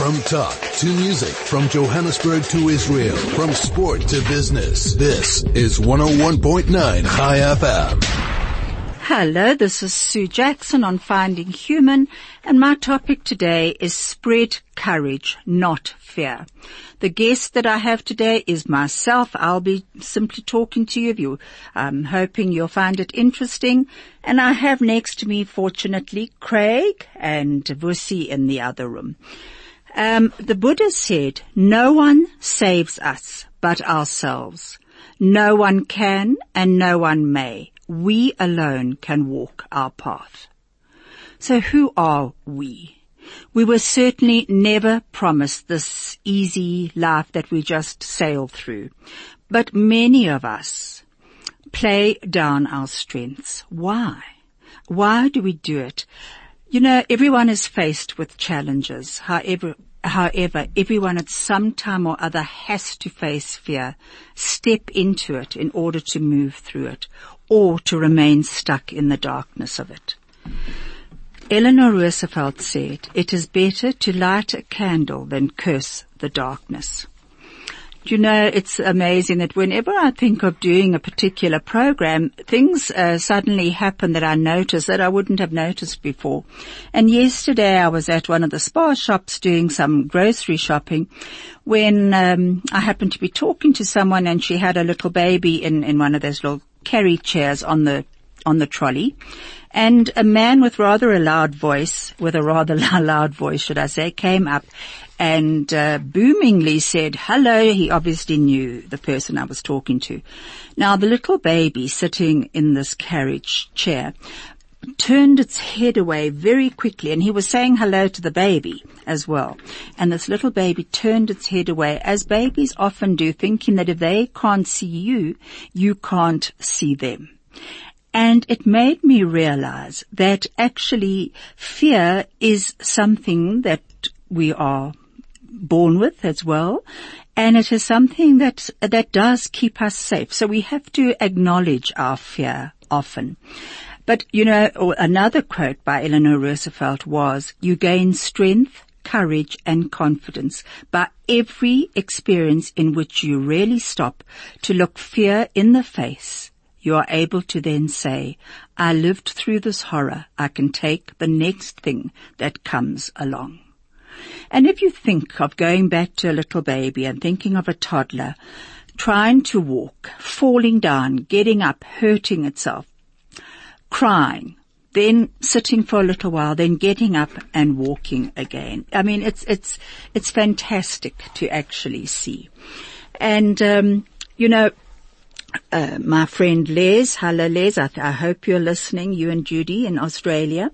From talk to music, from Johannesburg to Israel, from sport to business. This is 101.9 Chai FM. Hello, this is Sue Jackson on Finding Human, and my topic today is spread courage, not fear. The guest that I have today is myself. I'll be simply talking to you. you I'm hoping you'll find it interesting. And I have next to me, fortunately, Craig and Vusi in the other room. Um, the Buddha said, no one saves us but ourselves. No one can and no one may. We alone can walk our path. So who are we? We were certainly never promised this easy life that we just sail through. But many of us play down our strengths. Why? Why do we do it? You know, everyone is faced with challenges. However, however, everyone at some time or other has to face fear, step into it in order to move through it, or to remain stuck in the darkness of it. Eleanor Roosevelt said, it is better to light a candle than curse the darkness. You know, it's amazing that whenever I think of doing a particular program, things uh, suddenly happen that I notice that I wouldn't have noticed before. And yesterday I was at one of the Spar shops doing some grocery shopping when um, I happened to be talking to someone and she had a little baby in, in one of those little carry chairs on the on the trolley and a man with rather a loud voice, with a rather loud voice, should I say, came up and uh, boomingly said, hello. He obviously knew the person I was talking to. Now the little baby sitting in this carriage chair turned its head away very quickly and he was saying hello to the baby as well. And this little baby turned its head away as babies often do thinking that if they can't see you, you can't see them. And it made me realize that actually fear is something that we are born with as well. And it is something that, that does keep us safe. So we have to acknowledge our fear often. But you know, oh, another quote by Eleanor Roosevelt was, you gain strength, courage and confidence by every experience in which you really stop to look fear in the face you are able to then say, I lived through this horror. I can take the next thing that comes along. And if you think of going back to a little baby and thinking of a toddler trying to walk, falling down, getting up, hurting itself, crying, then sitting for a little while, then getting up and walking again. I mean, it's, it's, it's fantastic to actually see. And, um, you know, uh, my friend Les. Hello, Les. I, I, hope you're listening, you and Judy in Australia.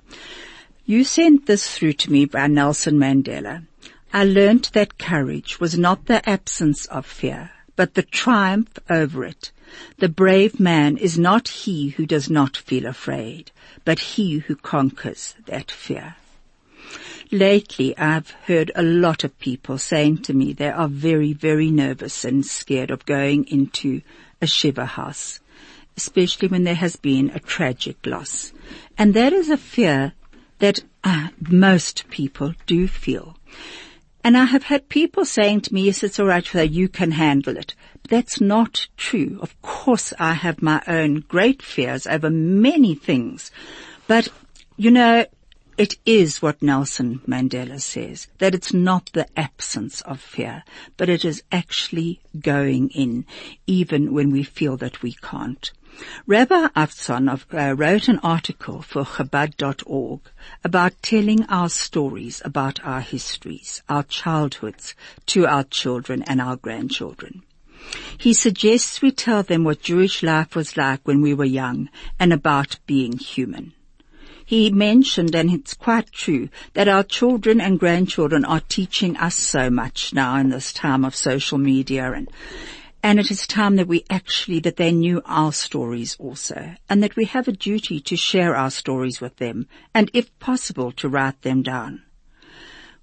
You sent this through to me by Nelson Mandela. I learnt that courage was not the absence of fear, but the triumph over it. The brave man is not he who does not feel afraid, but he who conquers that fear. Lately, I've heard a lot of people saying to me they are very, very nervous and scared of going into a Shiva house, especially when there has been a tragic loss. And that is a fear that uh, most people do feel. And I have had people saying to me, yes, it's all right, for you can handle it. But that's not true. Of course, I have my own great fears over many things. But, you know, it is what Nelson Mandela says, that it's not the absence of fear, but it is actually going in, even when we feel that we can't. Rabbi Avtzon uh, wrote an article for Chabad.org about telling our stories about our histories, our childhoods to our children and our grandchildren. He suggests we tell them what Jewish life was like when we were young and about being human. He mentioned, and it's quite true, that our children and grandchildren are teaching us so much now in this time of social media and and it is time that we actually, that they knew our stories also, and that we have a duty to share our stories with them, and if possible, to write them down.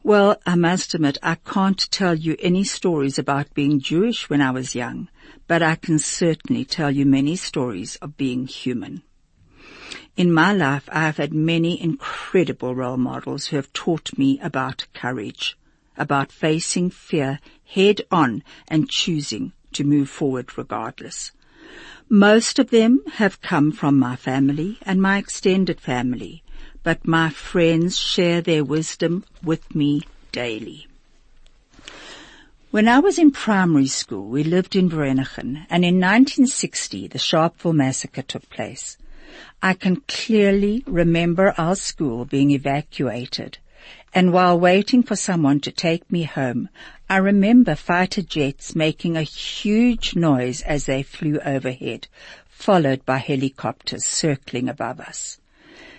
Well, I must admit, I can't tell you any stories about being Jewish when I was young, but I can certainly tell you many stories of being human. In my life, I have had many incredible role models who have taught me about courage about facing fear head on and choosing to move forward regardless. Most of them have come from my family and my extended family, but my friends share their wisdom with me daily. When I was in primary school, we lived in Vereeniging, and in 1960, the Sharpeville massacre took place. I can clearly remember our school being evacuated, and while waiting for someone to take me home, I remember fighter jets making a huge noise as they flew overhead, followed by helicopters circling above us.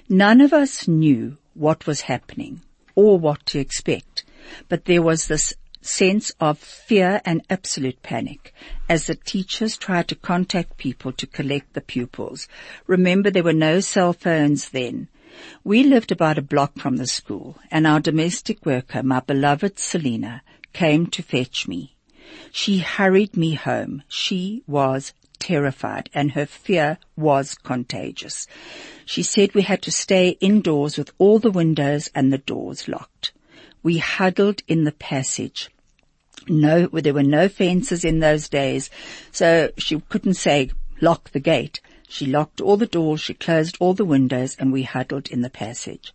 None of us knew what was happening or what to expect, but there was this sense of fear and absolute panic as the teachers tried to contact people to collect the pupils. Remember there were no cell phones then. We lived about a block from the school and our domestic worker, my beloved Selina, came to fetch me. She hurried me home. She was terrified and her fear was contagious. She said we had to stay indoors with all the windows and the doors locked. We huddled in the passage no, there were no fences in those days, so she couldn't say lock the gate. She locked all the doors, she closed all the windows, and we huddled in the passage.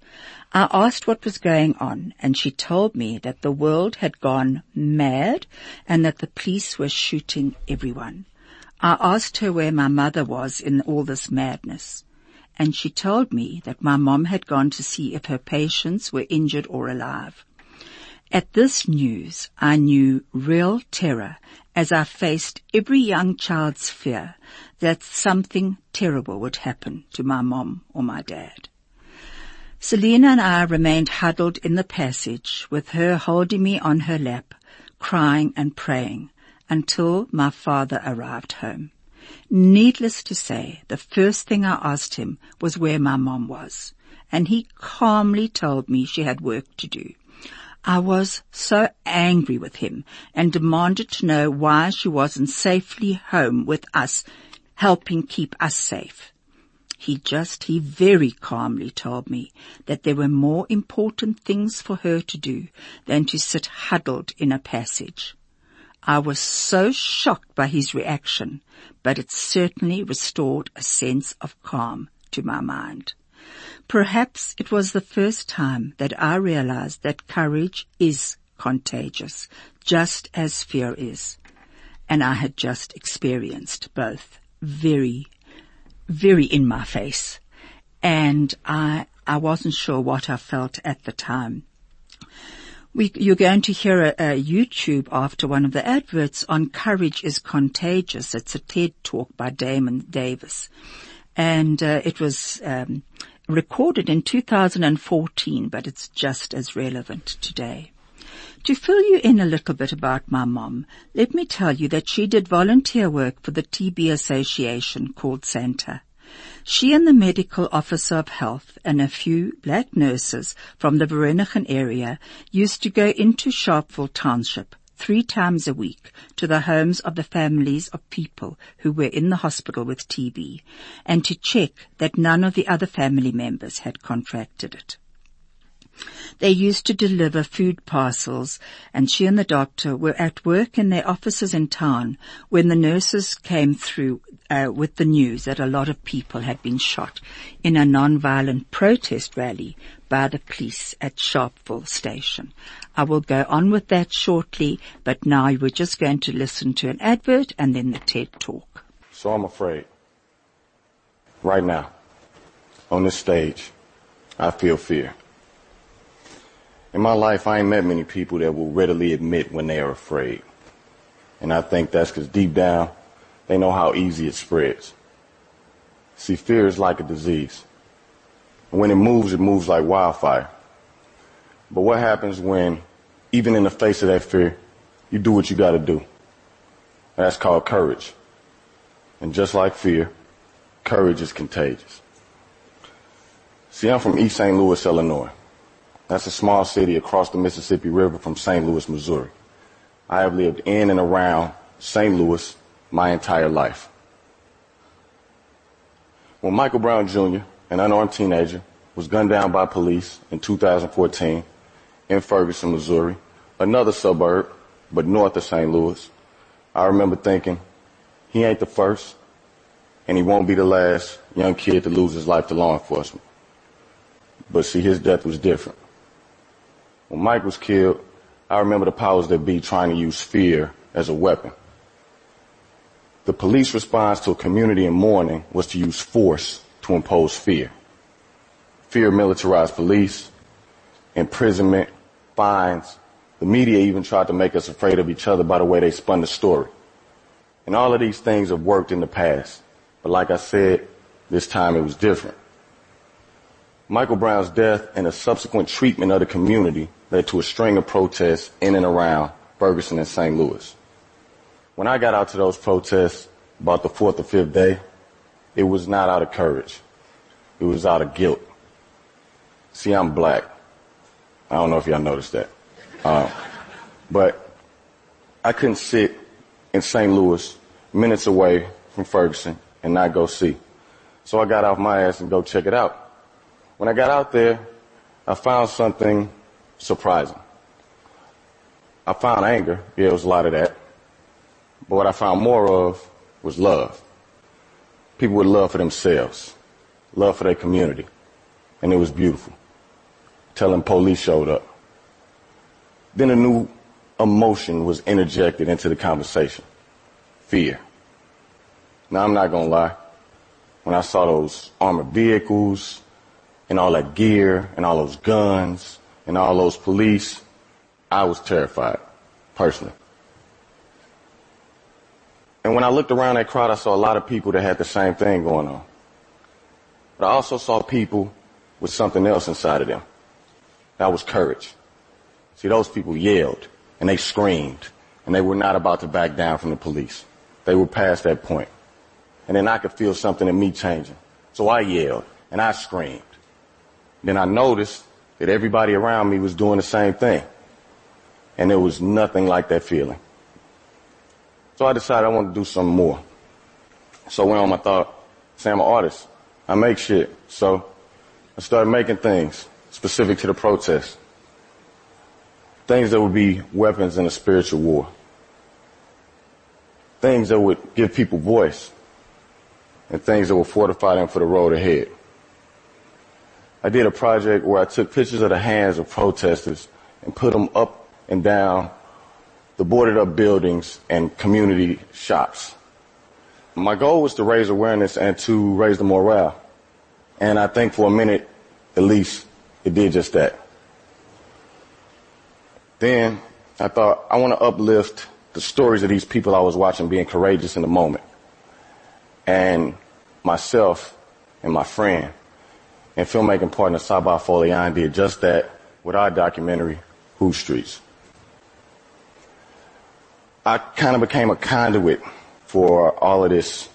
I asked what was going on, and she told me that the world had gone mad and that the police were shooting everyone. I asked her where my mother was in all this madness, and she told me that my mom had gone to see if her patients were injured or alive. At this news, I knew real terror as I faced every young child's fear that something terrible would happen to my mom or my dad. Selina and I remained huddled in the passage with her holding me on her lap, crying and praying until my father arrived home. Needless to say, the first thing I asked him was where my mom was, and he calmly told me she had work to do. I was so angry with him and demanded to know why she wasn't safely home with us, helping keep us safe. He just, he very calmly told me that there were more important things for her to do than to sit huddled in a passage. I was so shocked by his reaction, but it certainly restored a sense of calm to my mind. Perhaps it was the first time that I realized that courage is contagious, just as fear is. And I had just experienced both very, very in my face. And I, I wasn't sure what I felt at the time. We, you're going to hear a, a, YouTube after one of the adverts on courage is contagious. It's a TED talk by Damon Davis. And uh, it was um, recorded in 2014, but it's just as relevant today. To fill you in a little bit about my mom, let me tell you that she did volunteer work for the TB Association called Santa. She and the medical officer of health and a few black nurses from the Vereeniging area used to go into Sharpeville Township three times a week to the homes of the families of people who were in the hospital with TB and to check that none of the other family members had contracted it. They used to deliver food parcels and she and the doctor were at work in their offices in town when the nurses came through uh, with the news that a lot of people had been shot in a non-violent protest rally by the police at Sharpeville station. I will go on with that shortly, but now we're just going to listen to an advert and then the TED talk. So I'm afraid. Right now, on this stage, I feel fear. In my life, I ain't met many people that will readily admit when they are afraid. And I think that's because deep down, they know how easy it spreads. See, fear is like a disease. And when it moves, it moves like wildfire. But what happens when, even in the face of that fear, you do what you gotta do? That's called courage. And just like fear, courage is contagious. See, I'm from East St. Louis, Illinois. That's a small city across the Mississippi River from St. Louis, Missouri. I have lived in and around St. Louis my entire life. When Michael Brown Jr., an unarmed teenager, was gunned down by police in 2014 in Ferguson, Missouri, another suburb, but north of St. Louis, I remember thinking, he ain't the first, and he won't be the last young kid to lose his life to law enforcement. But see, his death was different. When Mike was killed, I remember the powers that be trying to use fear as a weapon. The police response to a community in mourning was to use force to impose fear. Fear militarized police, imprisonment, fines. The media even tried to make us afraid of each other by the way they spun the story. And all of these things have worked in the past. But like I said, this time it was different. Michael Brown's death and the subsequent treatment of the community led to a string of protests in and around Ferguson and St. Louis. When I got out to those protests about the fourth or fifth day, it was not out of courage. It was out of guilt. See, I'm black. I don't know if y'all noticed that. Uh, but I couldn't sit in St. Louis, minutes away from Ferguson, and not go see. So I got off my ass and go check it out. When I got out there, I found something surprising. I found anger. Yeah, it was a lot of that. But what I found more of was love. People with love for themselves, love for their community. And it was beautiful. Telling police showed up. Then a new emotion was interjected into the conversation. Fear. Now I'm not gonna lie. When I saw those armored vehicles, and all that gear and all those guns and all those police, I was terrified, personally. And when I looked around that crowd, I saw a lot of people that had the same thing going on. But I also saw people with something else inside of them. That was courage. See, those people yelled and they screamed and they were not about to back down from the police. They were past that point. And then I could feel something in me changing. So I yelled and I screamed. Then I noticed that everybody around me was doing the same thing. And there was nothing like that feeling. So I decided I wanted to do something more. So I went on, my thought, say I'm an artist. I make shit. So I started making things specific to the protest. Things that would be weapons in a spiritual war. Things that would give people voice. And things that would fortify them for the road ahead. I did a project where I took pictures of the hands of protesters and put them up and down the boarded up buildings and community shops. My goal was to raise awareness and to raise the morale. And I think for a minute, at least, it did just that. Then I thought, I want to uplift the stories of these people I was watching being courageous in the moment. And myself and my friend and filmmaking partner Sabaah Folayan did just that with our documentary, Whose Streets. I kind of became a conduit for all of this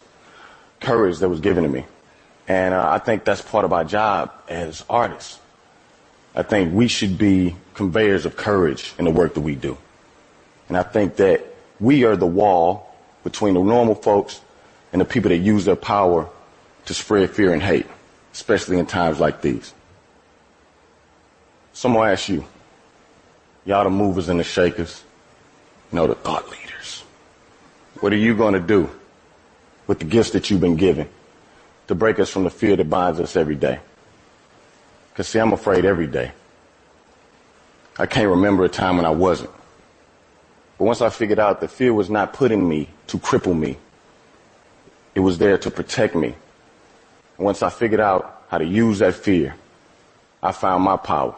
courage that was given to me. And uh, I think that's part of our job as artists. I think we should be conveyors of courage in the work that we do. And I think that we are the wall between the normal folks and the people that use their power to spread fear and hate especially in times like these. Someone ask you, y'all the movers and the shakers, you know, the thought leaders. What are you going to do with the gifts that you've been given to break us from the fear that binds us every day? Because see, I'm afraid every day. I can't remember a time when I wasn't. But once I figured out that fear was not putting me to cripple me, it was there to protect me And once I figured out how to use that fear, I found my power.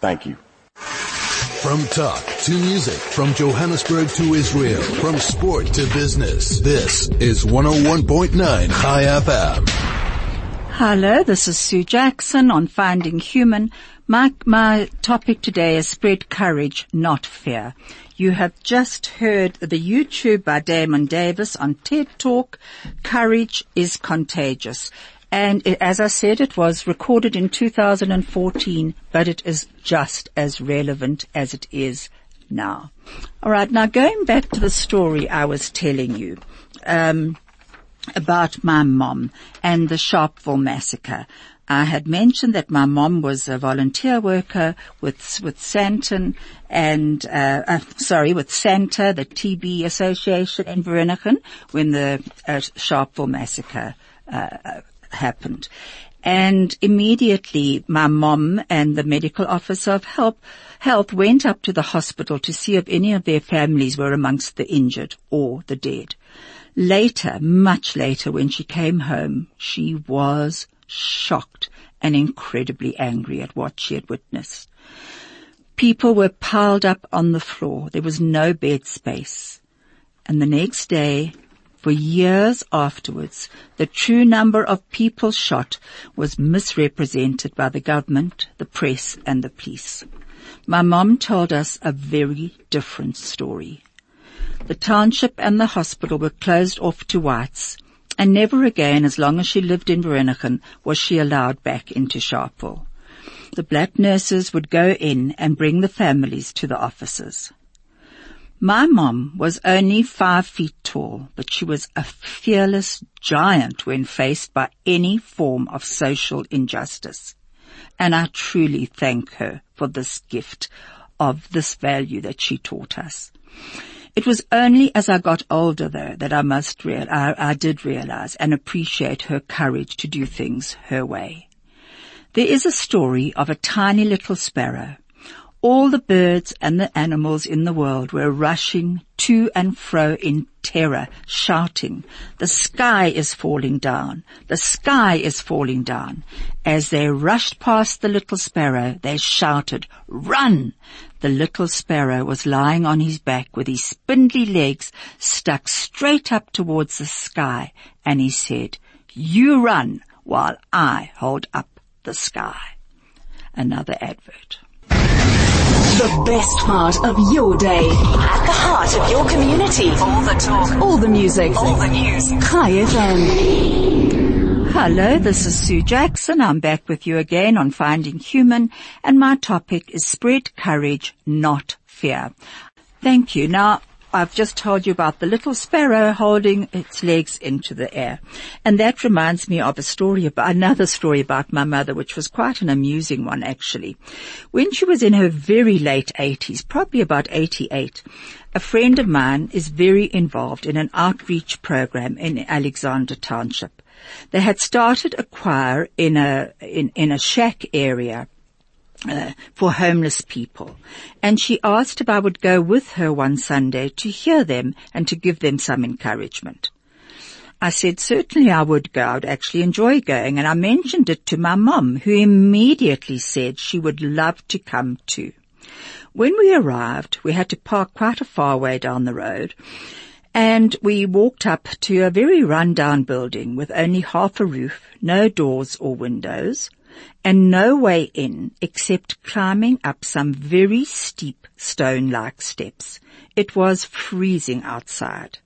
Thank you. From talk to music, from Johannesburg to Israel, from sport to business, this is 101.9 Chai FM. Hello, this is Sue Jackson on Finding Human. My, my topic today is spread courage, not fear. You have just heard the YouTube by Damon Davis on TED Talk. Courage is contagious. And it, as I said, it was recorded in 2014, but it is just as relevant as it is now. All right, now going back to the story I was telling you um, about my mom and the Sharpeville massacre. I had mentioned that my mom was a volunteer worker with with Santon and uh, uh, sorry with Santa, the TB Association in Vereeniging, when the uh, Sharpeville massacre uh, happened. And immediately my mom and the medical officer of help, health went up to the hospital to see if any of their families were amongst the injured or the dead. Later, much later, when she came home, she was shocked and incredibly angry at what she had witnessed. People were piled up on the floor. There was no bed space. And the next day, for years afterwards, the true number of people shot was misrepresented by the government, the press and the police. My mom told us a very different story. The township and the hospital were closed off to whites and never again, as long as she lived in Vereeniging, was she allowed back into Sharpeville. The black nurses would go in and bring the families to the offices. My mom was only five feet tall, but she was a fearless giant when faced by any form of social injustice. And I truly thank her for this gift of this value that she taught us. It was only as I got older though that I must real, I, I did realize and appreciate her courage to do things her way. There is a story of a tiny little sparrow. All the birds and the animals in the world were rushing to and fro in terror, shouting, the sky is falling down, the sky is falling down. As they rushed past the little sparrow, they shouted, run! The little sparrow was lying on his back with his spindly legs stuck straight up towards the sky, and he said, you run while I hold up the sky. Another advert. The best part of your day. At the heart of your community. All the talk. All the music. All the news. Chai FM. Hello, this is Sue Jackson. I'm back with you again on Finding Human and my topic is spread courage, not fear. Thank you. Now, I've just told you about the little sparrow holding its legs into the air. And that reminds me of a story about, another story about my mother, which was quite an amusing one actually. When she was in her very late 80s, probably about 88, a friend of mine is very involved in an outreach program in Alexandra Township. They had started a choir in a, in, in a shack area uh, for homeless people. And she asked if I would go with her one Sunday to hear them and to give them some encouragement. I said certainly I would go. I'd actually enjoy going and I mentioned it to my mum who immediately said she would love to come too. When we arrived, we had to park quite a far way down the road and we walked up to a very run-down building with only half a roof, no doors or windows, and no way in except climbing up some very steep stone-like steps. It was freezing outside.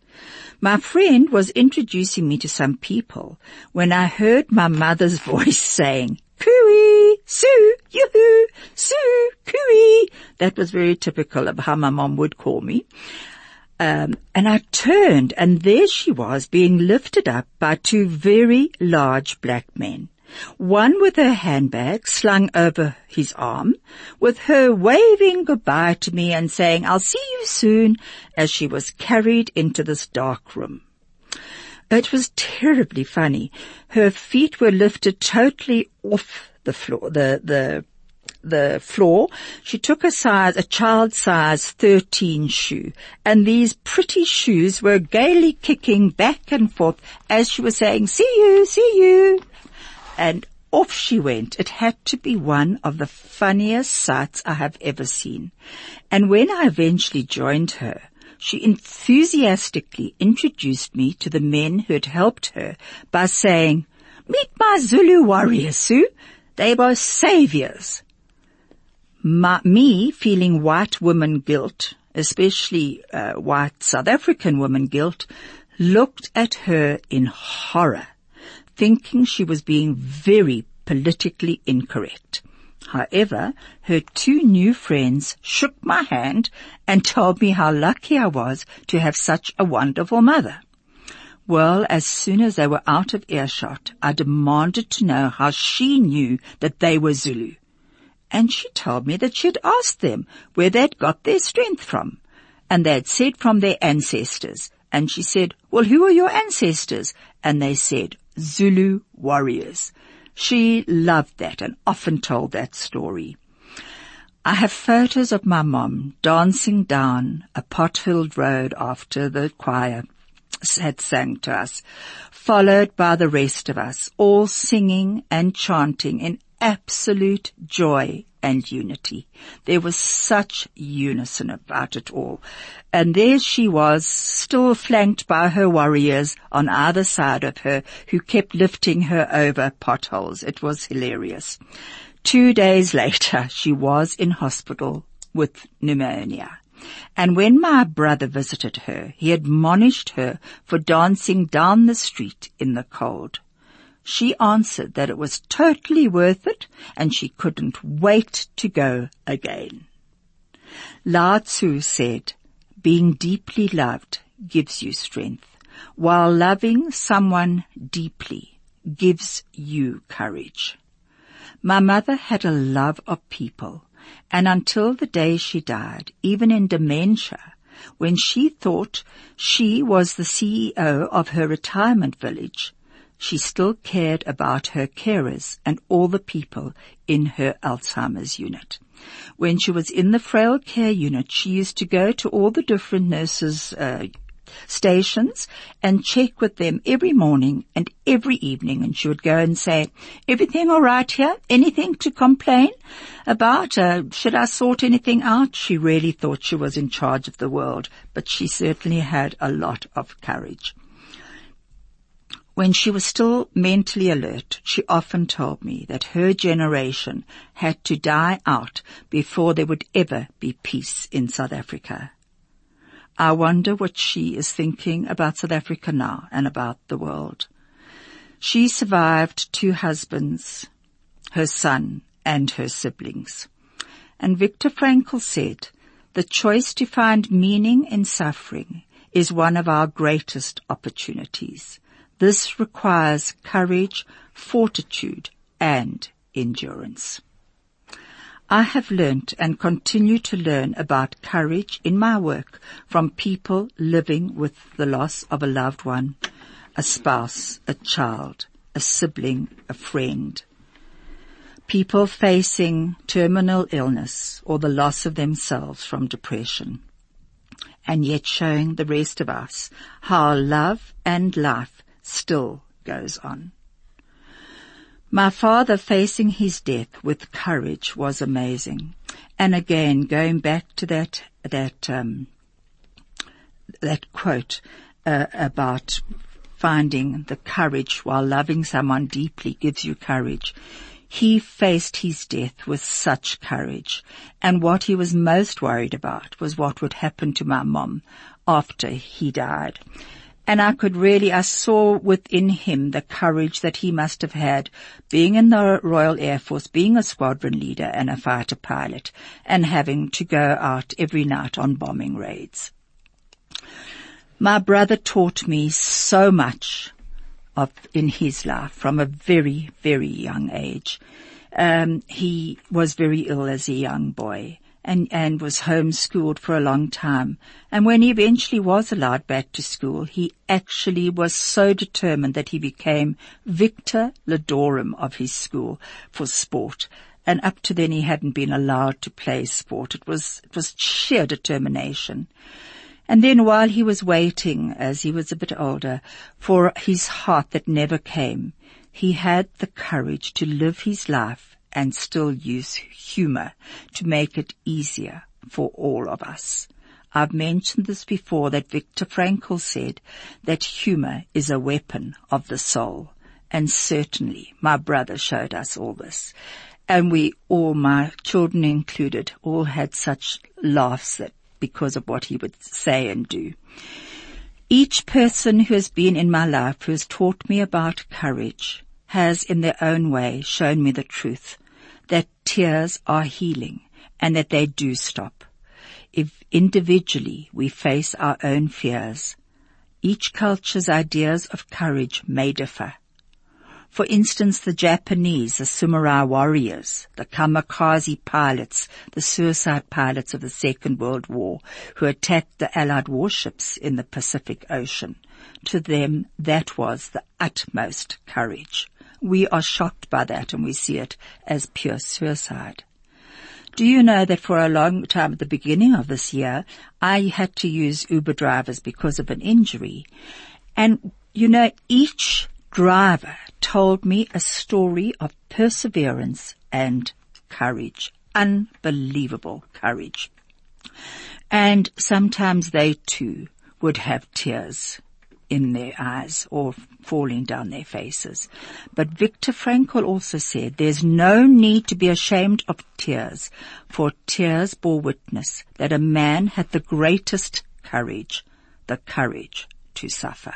My friend was introducing me to some people when I heard my mother's voice saying, Cooey, Sue, yoo-hoo, Sue, cooey. That was very typical of how my mom would call me. Um, and I turned and there she was being lifted up by two very large black men one with her handbag slung over his arm, with her waving goodbye to me and saying, I'll see you soon, as she was carried into this dark room. It was terribly funny. Her feet were lifted totally off the floor, the, the, the floor. She took a size, a child size 13 shoe, and these pretty shoes were gaily kicking back and forth as she was saying, see you, see you and off she went. It had to be one of the funniest sights I have ever seen. And when I eventually joined her, she enthusiastically introduced me to the men who had helped her by saying, meet my Zulu warriors, Sue. They were saviors. My, me feeling white woman guilt, especially uh, white South African woman guilt, looked at her in horror thinking she was being very politically incorrect. However, her two new friends shook my hand and told me how lucky I was to have such a wonderful mother. Well, as soon as they were out of earshot, I demanded to know how she knew that they were Zulu. And she told me that she'd asked them where they'd got their strength from. And they'd said from their ancestors. And she said, well, who are your ancestors? And they said, Zulu warriors. She loved that and often told that story. I have photos of my mom dancing down a potholed road after the choir had sang to us, followed by the rest of us, all singing and chanting in absolute joy and unity. There was such unison about it all. And there she was, still flanked by her warriors on either side of her, who kept lifting her over potholes. It was hilarious. Two days later, she was in hospital with pneumonia. And when my brother visited her, he admonished her for dancing down the street in the cold. She answered that it was totally worth it and she couldn't wait to go again. Lao Tzu said, being deeply loved gives you strength, while loving someone deeply gives you courage. My mother had a love of people and until the day she died, even in dementia, when she thought she was the CEO of her retirement village, she still cared about her carers and all the people in her Alzheimer's unit. When she was in the frail care unit, she used to go to all the different nurses' uh, stations and check with them every morning and every evening and she would go and say, everything all right here? Anything to complain about? Uh, should I sort anything out? She really thought she was in charge of the world, but she certainly had a lot of courage. When she was still mentally alert, she often told me that her generation had to die out before there would ever be peace in South Africa. I wonder what she is thinking about South Africa now and about the world. She survived two husbands, her son and her siblings. And Viktor Frankl said, the choice to find meaning in suffering is one of our greatest opportunities. This requires courage, fortitude, and endurance. I have learnt and continue to learn about courage in my work from people living with the loss of a loved one, a spouse, a child, a sibling, a friend. People facing terminal illness or the loss of themselves from depression. And yet showing the rest of us how love and life still goes on. My father facing his death with courage was amazing. And again, going back to that, that, um, that quote, uh, about finding the courage while loving someone deeply gives you courage. He faced his death with such courage. And what he was most worried about was what would happen to my mom after he died. And I could really, I saw within him the courage that he must have had being in the Royal Air Force, being a squadron leader and a fighter pilot and having to go out every night on bombing raids. My brother taught me so much of, in his life from a very, very young age. Um, he was very ill as a young boy and, and was homeschooled for a long time. And when he eventually was allowed back to school, he actually was so determined that he became Victor Ludorum of his school for sport. And up to then he hadn't been allowed to play sport. It was, it was sheer determination. And then while he was waiting, as he was a bit older, for his heart that never came, he had the courage to live his life and still use humor to make it easier for all of us. I've mentioned this before that Viktor Frankl said that humor is a weapon of the soul. And certainly my brother showed us all this. And we all, my children included, all had such laughs that because of what he would say and do. Each person who has been in my life who has taught me about courage has in their own way shown me the truth that tears are healing and that they do stop. If individually we face our own fears, Each culture's ideas of courage may differ. For instance, the Japanese, the samurai warriors, the kamikaze pilots, the suicide pilots of the Second World War who attacked the Allied warships in the Pacific Ocean. To them, that was the utmost courage. We are shocked by that and we see it as pure suicide. Do you know that for a long time at the beginning of this year, I had to use Uber drivers because of an injury. And you know, each driver told me a story of perseverance and courage. Unbelievable courage. And sometimes they too would have tears in their eyes or falling down their faces. But Viktor Frankl also said there's no need to be ashamed of tears, for tears bore witness that a man had the greatest courage, the courage to suffer.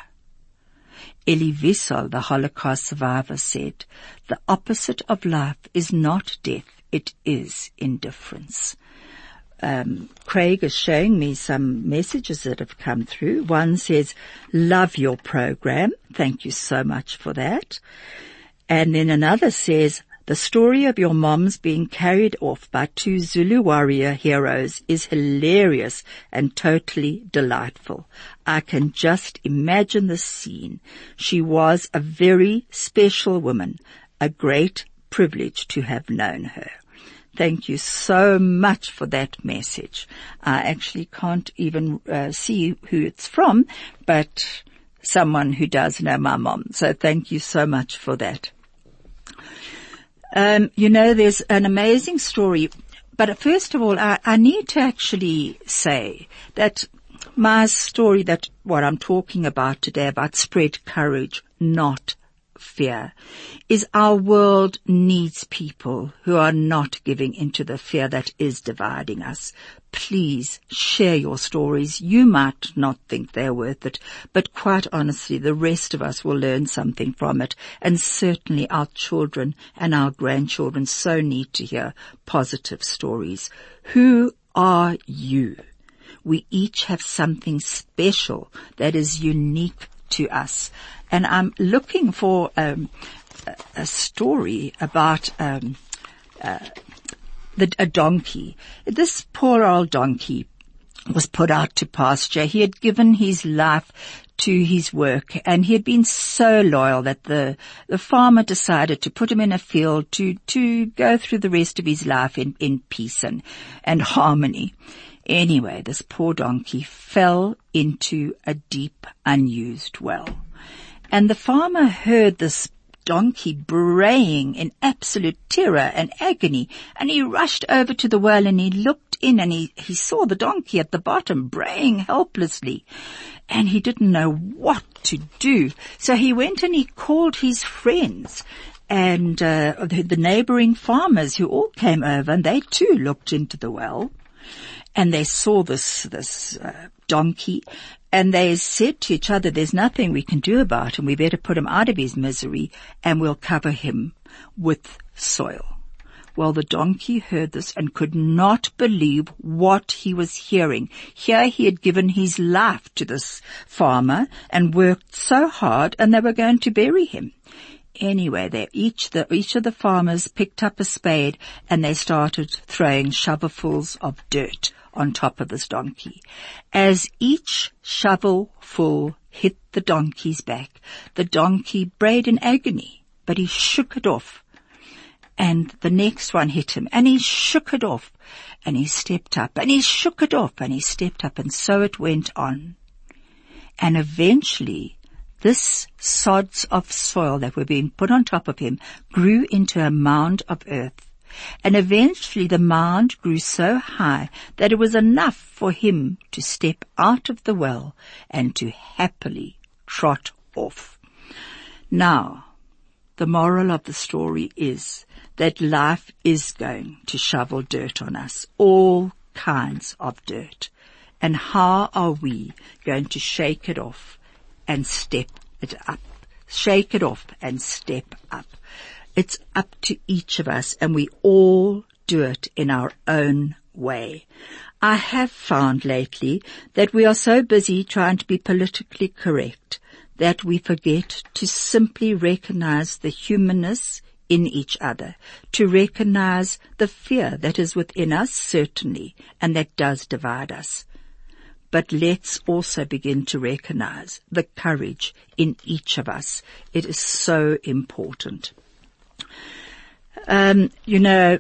Elie Wiesel, the Holocaust survivor, said, the opposite of life is not death, it is indifference. Um, Craig is showing me some messages that have come through. One says, love your program. Thank you so much for that. And then another says, the story of your moms being carried off by two Zulu warrior heroes is hilarious and totally delightful. I can just imagine the scene. She was a very special woman, a great privilege to have known her. Thank you so much for that message. I actually can't even uh, see who it's from, but someone who does know my mom. So thank you so much for that. Um, you know, there's an amazing story, but first of all, I, I need to actually say that my story that what I'm talking about today about spread courage, not fear is our world needs people who are not giving into the fear that is dividing us. Please share your stories. You might not think they're worth it, but quite honestly, the rest of us will learn something from it. And certainly our children and our grandchildren so need to hear positive stories. Who are you? We each have something special that is unique to us and I'm looking for um, a story about um, uh, the, a donkey. This poor old donkey was put out to pasture. He had given his life to his work and he had been so loyal that the, the farmer decided to put him in a field to, to go through the rest of his life in, in peace and, and harmony. Anyway, this poor donkey fell into a deep unused well. And the farmer heard this donkey braying in absolute terror and agony, and he rushed over to the well and he looked in and he, he saw the donkey at the bottom braying helplessly. And he didn't know what to do. So he went and he called his friends and uh, the, the neighboring farmers who all came over and they too looked into the well and they saw this, this uh, donkey and they said to each other, there's nothing we can do about him. We better put him out of his misery and we'll cover him with soil. Well, the donkey heard this and could not believe what he was hearing. Here he had given his life to this farmer and worked so hard and they were going to bury him. Anyway, they each, the, each of the farmers picked up a spade and they started throwing shovelfuls of dirt on top of this donkey. As each shovelful hit the donkey's back, the donkey brayed in agony, but he shook it off. And the next one hit him, and he shook it off, and he stepped up, and he shook it off, and he stepped up, and so it went on. And eventually, this sods of soil that were being put on top of him grew into a mound of earth and eventually the mound grew so high that it was enough for him to step out of the well and to happily trot off. Now, the moral of the story is that life is going to shovel dirt on us, all kinds of dirt. And how are we going to shake it off and step it up? Shake it off and step up. It's up to each of us and we all do it in our own way. I have found lately that we are so busy trying to be politically correct that we forget to simply recognize the humanness in each other, to recognize the fear that is within us, certainly, and that does divide us. But let's also begin to recognize the courage in each of us. It is so important. Um, you know,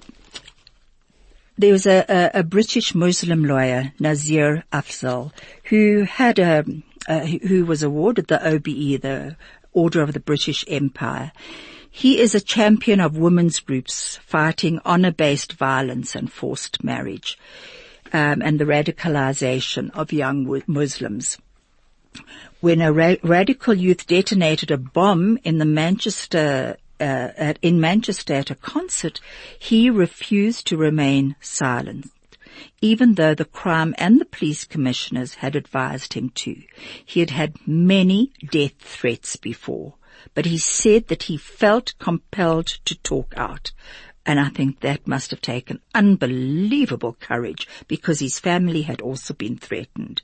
there was a, a, a, British Muslim lawyer, Nazir Afzal, who had a, uh, who was awarded the OBE, the Order of the British Empire. He is a champion of women's groups fighting honor-based violence and forced marriage, um, and the radicalization of young Muslims. When a ra- radical youth detonated a bomb in the Manchester uh, at, in Manchester at a concert, he refused to remain silent even though the crime and the police commissioners had advised him to. He had had many death threats before, but he said that he felt compelled to talk out. And I think that must have taken unbelievable courage because his family had also been threatened.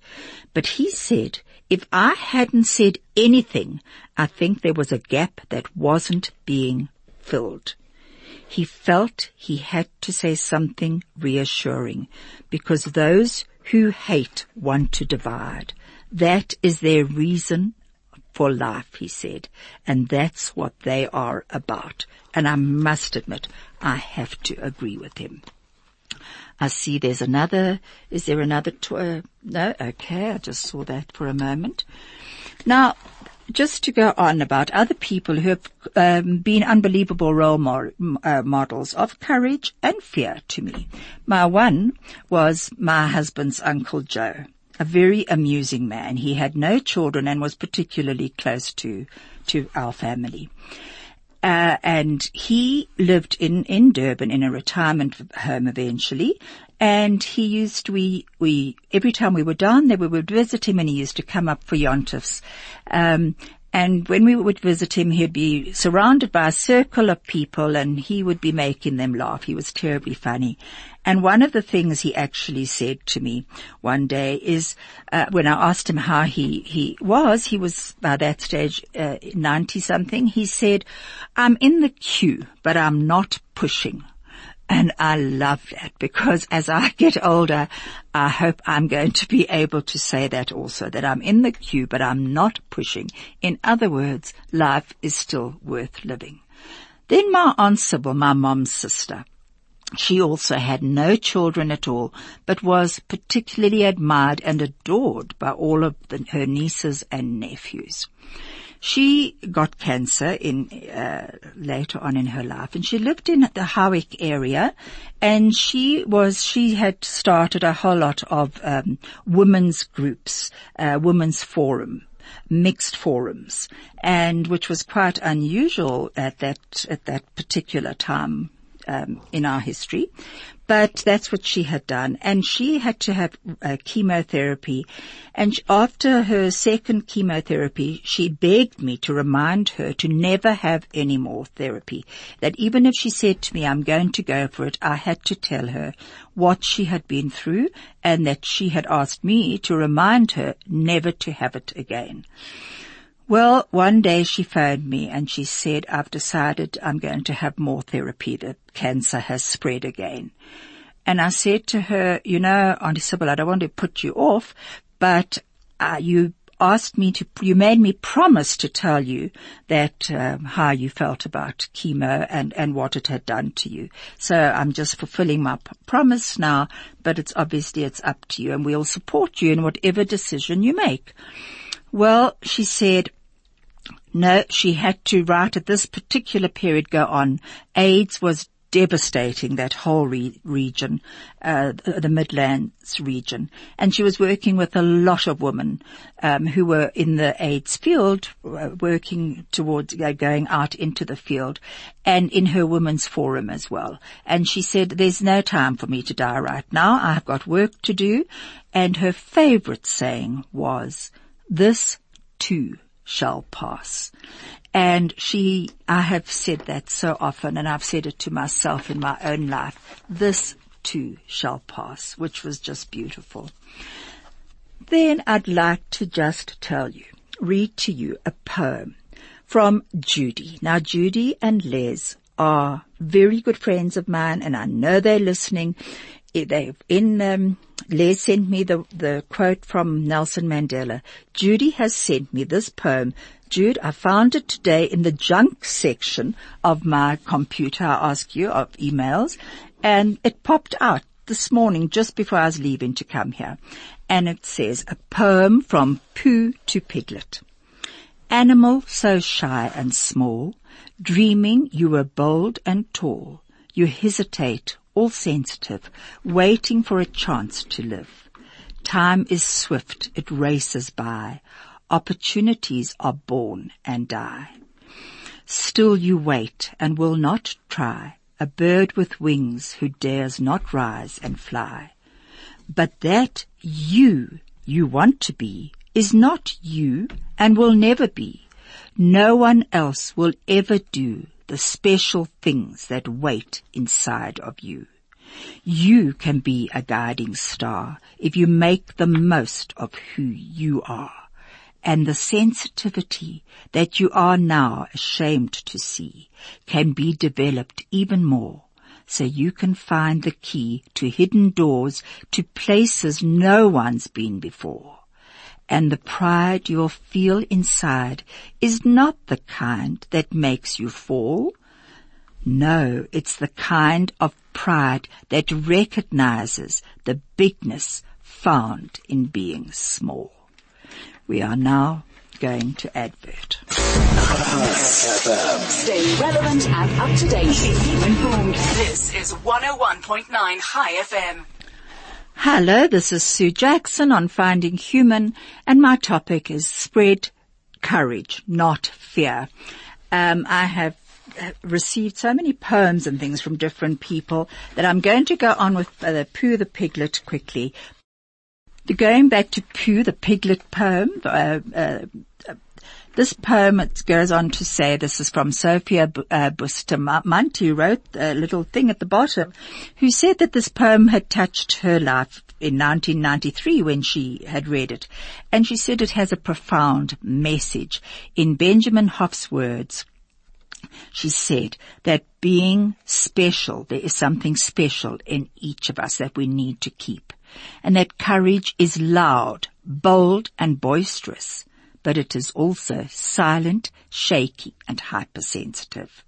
But he said, if I hadn't said anything, I think there was a gap that wasn't being filled. He felt he had to say something reassuring because those who hate want to divide. That is their reason for life, he said. And that's what they are about. And I must admit, I have to agree with him. I see there's another, is there another, uh, no, okay, I just saw that for a moment. Now, just to go on about other people who have um, been unbelievable role uh, models of courage and fear to me. My one was my husband's uncle Joe, a very amusing man. He had no children and was particularly close to to our family. Uh, and he lived in, in Durban in a retirement home eventually. And he used, we, we, every time we were down there, we would visit him and he used to come up for yontifs. Um, and when we would visit him, he'd be surrounded by a circle of people and he would be making them laugh. He was terribly funny. And one of the things he actually said to me one day is, uh, when I asked him how he, he was, he was by that stage, uh, 90 something, he said, I'm in the queue, but I'm not pushing. And I love that because as I get older, I hope I'm going to be able to say that also, that I'm in the queue, but I'm not pushing. In other words, life is still worth living. Then my aunt Sybil, my mom's sister, she also had no children at all, but was particularly admired and adored by all of the, her nieces and nephews. She got cancer in uh, later on in her life, and she lived in the Howick area, and she was she had started a whole lot of um, women's groups, uh, women's forum mixed forums, and which was quite unusual at that at that particular time um, in our history. But that's what she had done, and she had to have uh, chemotherapy. And after her second chemotherapy, she begged me to remind her to never have any more therapy. That even if she said to me, "I'm going to go for it," I had to tell her what she had been through, and that she had asked me to remind her never to have it again. Well, one day she phoned me and she said, I've decided I'm going to have more therapy. The cancer has spread again. And I said to her, you know, Auntie Sybil, I don't want to put you off, but uh, you asked me to, you made me promise to tell you that um, how you felt about chemo and and what it had done to you. So I'm just fulfilling my promise now, but it's obviously it's up to you, and we'll support you in whatever decision you make. Well, she said, no, she had to right at this particular period go on. AIDS was devastating that whole re- region, uh, the Midlands region. And she was working with a lot of women um, who were in the AIDS field, uh, working towards uh, going out into the field, and in her women's forum as well. And she said, "There's no time for me to die right now. I've got work to do." And her favourite saying was, "This too." Shall pass. And she, I have said that so often and I've said it to myself in my own life. This too shall pass, which was just beautiful. Then I'd like to just tell you, read to you a poem from Judy. Now Judy and Les are very good friends of mine and I know they're listening. They've in, um, Les sent me the, the quote from Nelson Mandela. Judy has sent me this poem. Jude, I found it today in the junk section of my computer. I ask you of emails and it popped out this morning just before I was leaving to come here. And it says a poem from Pooh to Piglet. Animal so shy and small, dreaming you were bold and tall, you hesitate, all sensitive, waiting for a chance to live. Time is swift, it races by. Opportunities are born and die. Still you wait and will not try, a bird with wings who dares not rise and fly. But that you, you want to be, is not you and will never be. No one else will ever do the special things that wait inside of you. You can be a guiding star if you make the most of who you are and the sensitivity that you are now ashamed to see can be developed even more so you can find the key to hidden doors to places no one's been before and the pride you'll feel inside is not the kind that makes you fall. No, it's the kind of pride that recognizes the bigness found in being small. We are now going to advert. Stay relevant and up to date. Keep informed. This is 101.9 High FM. Hello, this is Sue Jackson on Finding Human, and my topic is spread courage, not fear. Um, I have received so many poems and things from different people that I'm going to go on with uh, the Pooh the Piglet quickly. Going back to Pooh the Piglet poem, uh, uh, this poem it goes on to say, this is from Sophia uh, Bustamante, who wrote a little thing at the bottom, who said that this poem had touched her life in 1993 when she had read it. And she said it has a profound message. In Benjamin Hoff's words, she said that being special, there is something special in each of us that we need to keep. And that courage is loud, bold and boisterous but it is also silent, shaky and hypersensitive.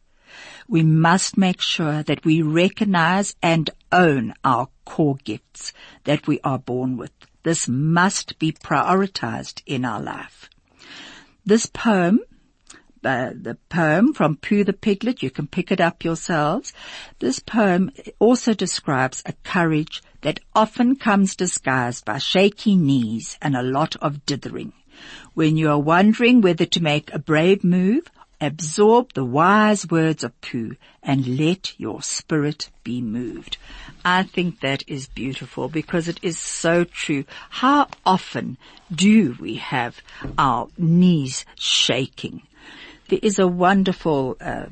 We must make sure that we recognize and own our core gifts that we are born with. This must be prioritized in our life. This poem uh, the poem from Pooh the Piglet. You can pick it up yourselves. This poem also describes a courage that often comes disguised by shaky knees and a lot of dithering. When you are wondering whether to make a brave move, absorb the wise words of Pooh and let your spirit be moved. I think that is beautiful because it is so true. How often do we have our knees shaking? There is a wonderful uh,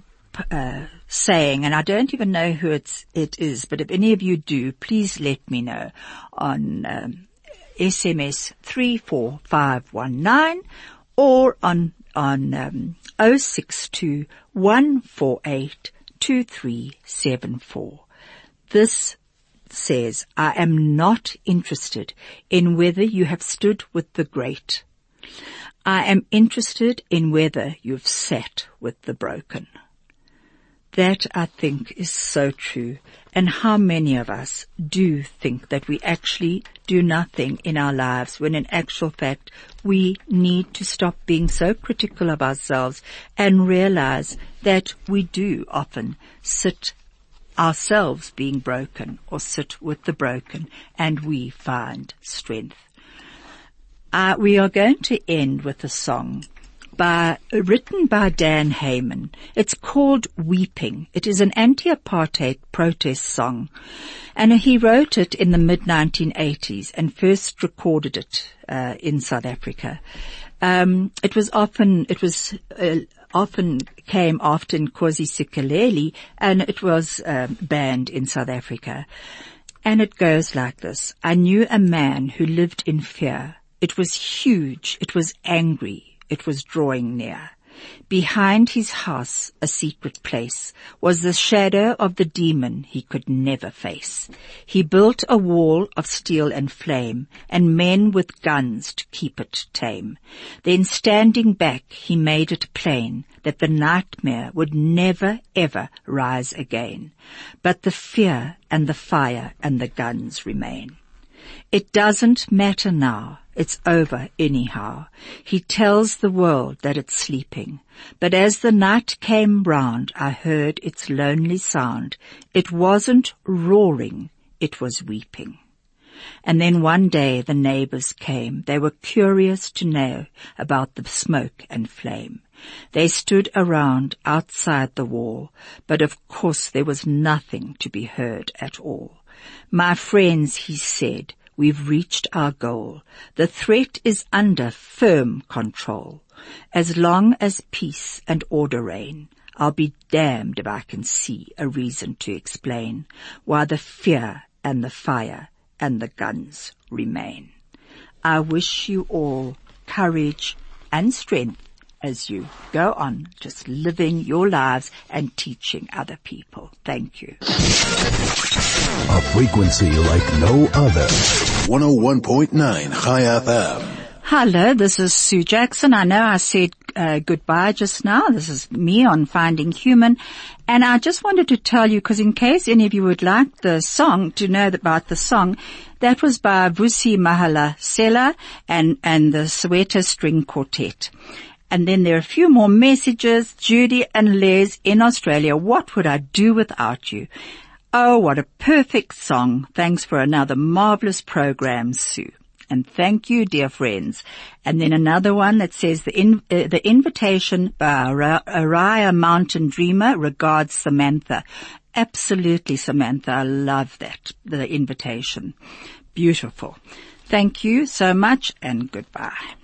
uh, saying, and I don't even know who it's, it is, but if any of you do, please let me know on um, SMS 34519 or on, on, um, 062 This says, I am not interested in whether you have stood with the great. I am interested in whether you've sat with the broken. That I think is so true. And how many of us do think that we actually do nothing in our lives when in actual fact we need to stop being so critical of ourselves and realize that we do often sit ourselves being broken or sit with the broken and we find strength. Uh, we are going to end with a song by, written by Dan Heymann. It's called Weeping. It is an anti-apartheid protest song. And he wrote it in the mid-1980s and first recorded it, uh, in South Africa. Um, it was often, it was, uh, often came after Nkosi Sikeleli and it was um, banned in South Africa. And it goes like this. I knew a man who lived in fear. It was huge. It was angry. It was drawing near. Behind his house, a secret place, was the shadow of the demon he could never face. He built a wall of steel and flame, and men with guns to keep it tame. Then standing back, he made it plain that the nightmare would never ever rise again. But the fear and the fire and the guns remain. It doesn't matter now. It's over anyhow. He tells the world that it's sleeping. But as the night came round, I heard its lonely sound. It wasn't roaring, it was weeping. And then one day the neighbors came. They were curious to know about the smoke and flame. They stood around outside the wall, but of course there was nothing to be heard at all. My friends, he said, we've reached our goal. The threat is under firm control. As long as peace and order reign, I'll be damned if I can see a reason to explain why the fear and the fire and the guns remain. I wish you all courage and strength as you go on just living your lives and teaching other people. Thank you. A frequency like no other. 101.9 High FM. Hello, this is Sue Jackson. I know I said uh, goodbye just now. This is me on Finding Human. And I just wanted to tell you, because in case any of you would like the song, to know about the song, that was by Vusi Mahlasela and, and the Soweto String Quartet. And then there are a few more messages. Judy and Les in Australia. What would I do without you? Oh, what a perfect song. Thanks for another marvelous program, Sue. And thank you, dear friends. And then another one that says the in, uh, the invitation by Oriah Mountain Dreamer regards Samantha. Absolutely, Samantha. I love that, the invitation. Beautiful. Thank you so much and goodbye.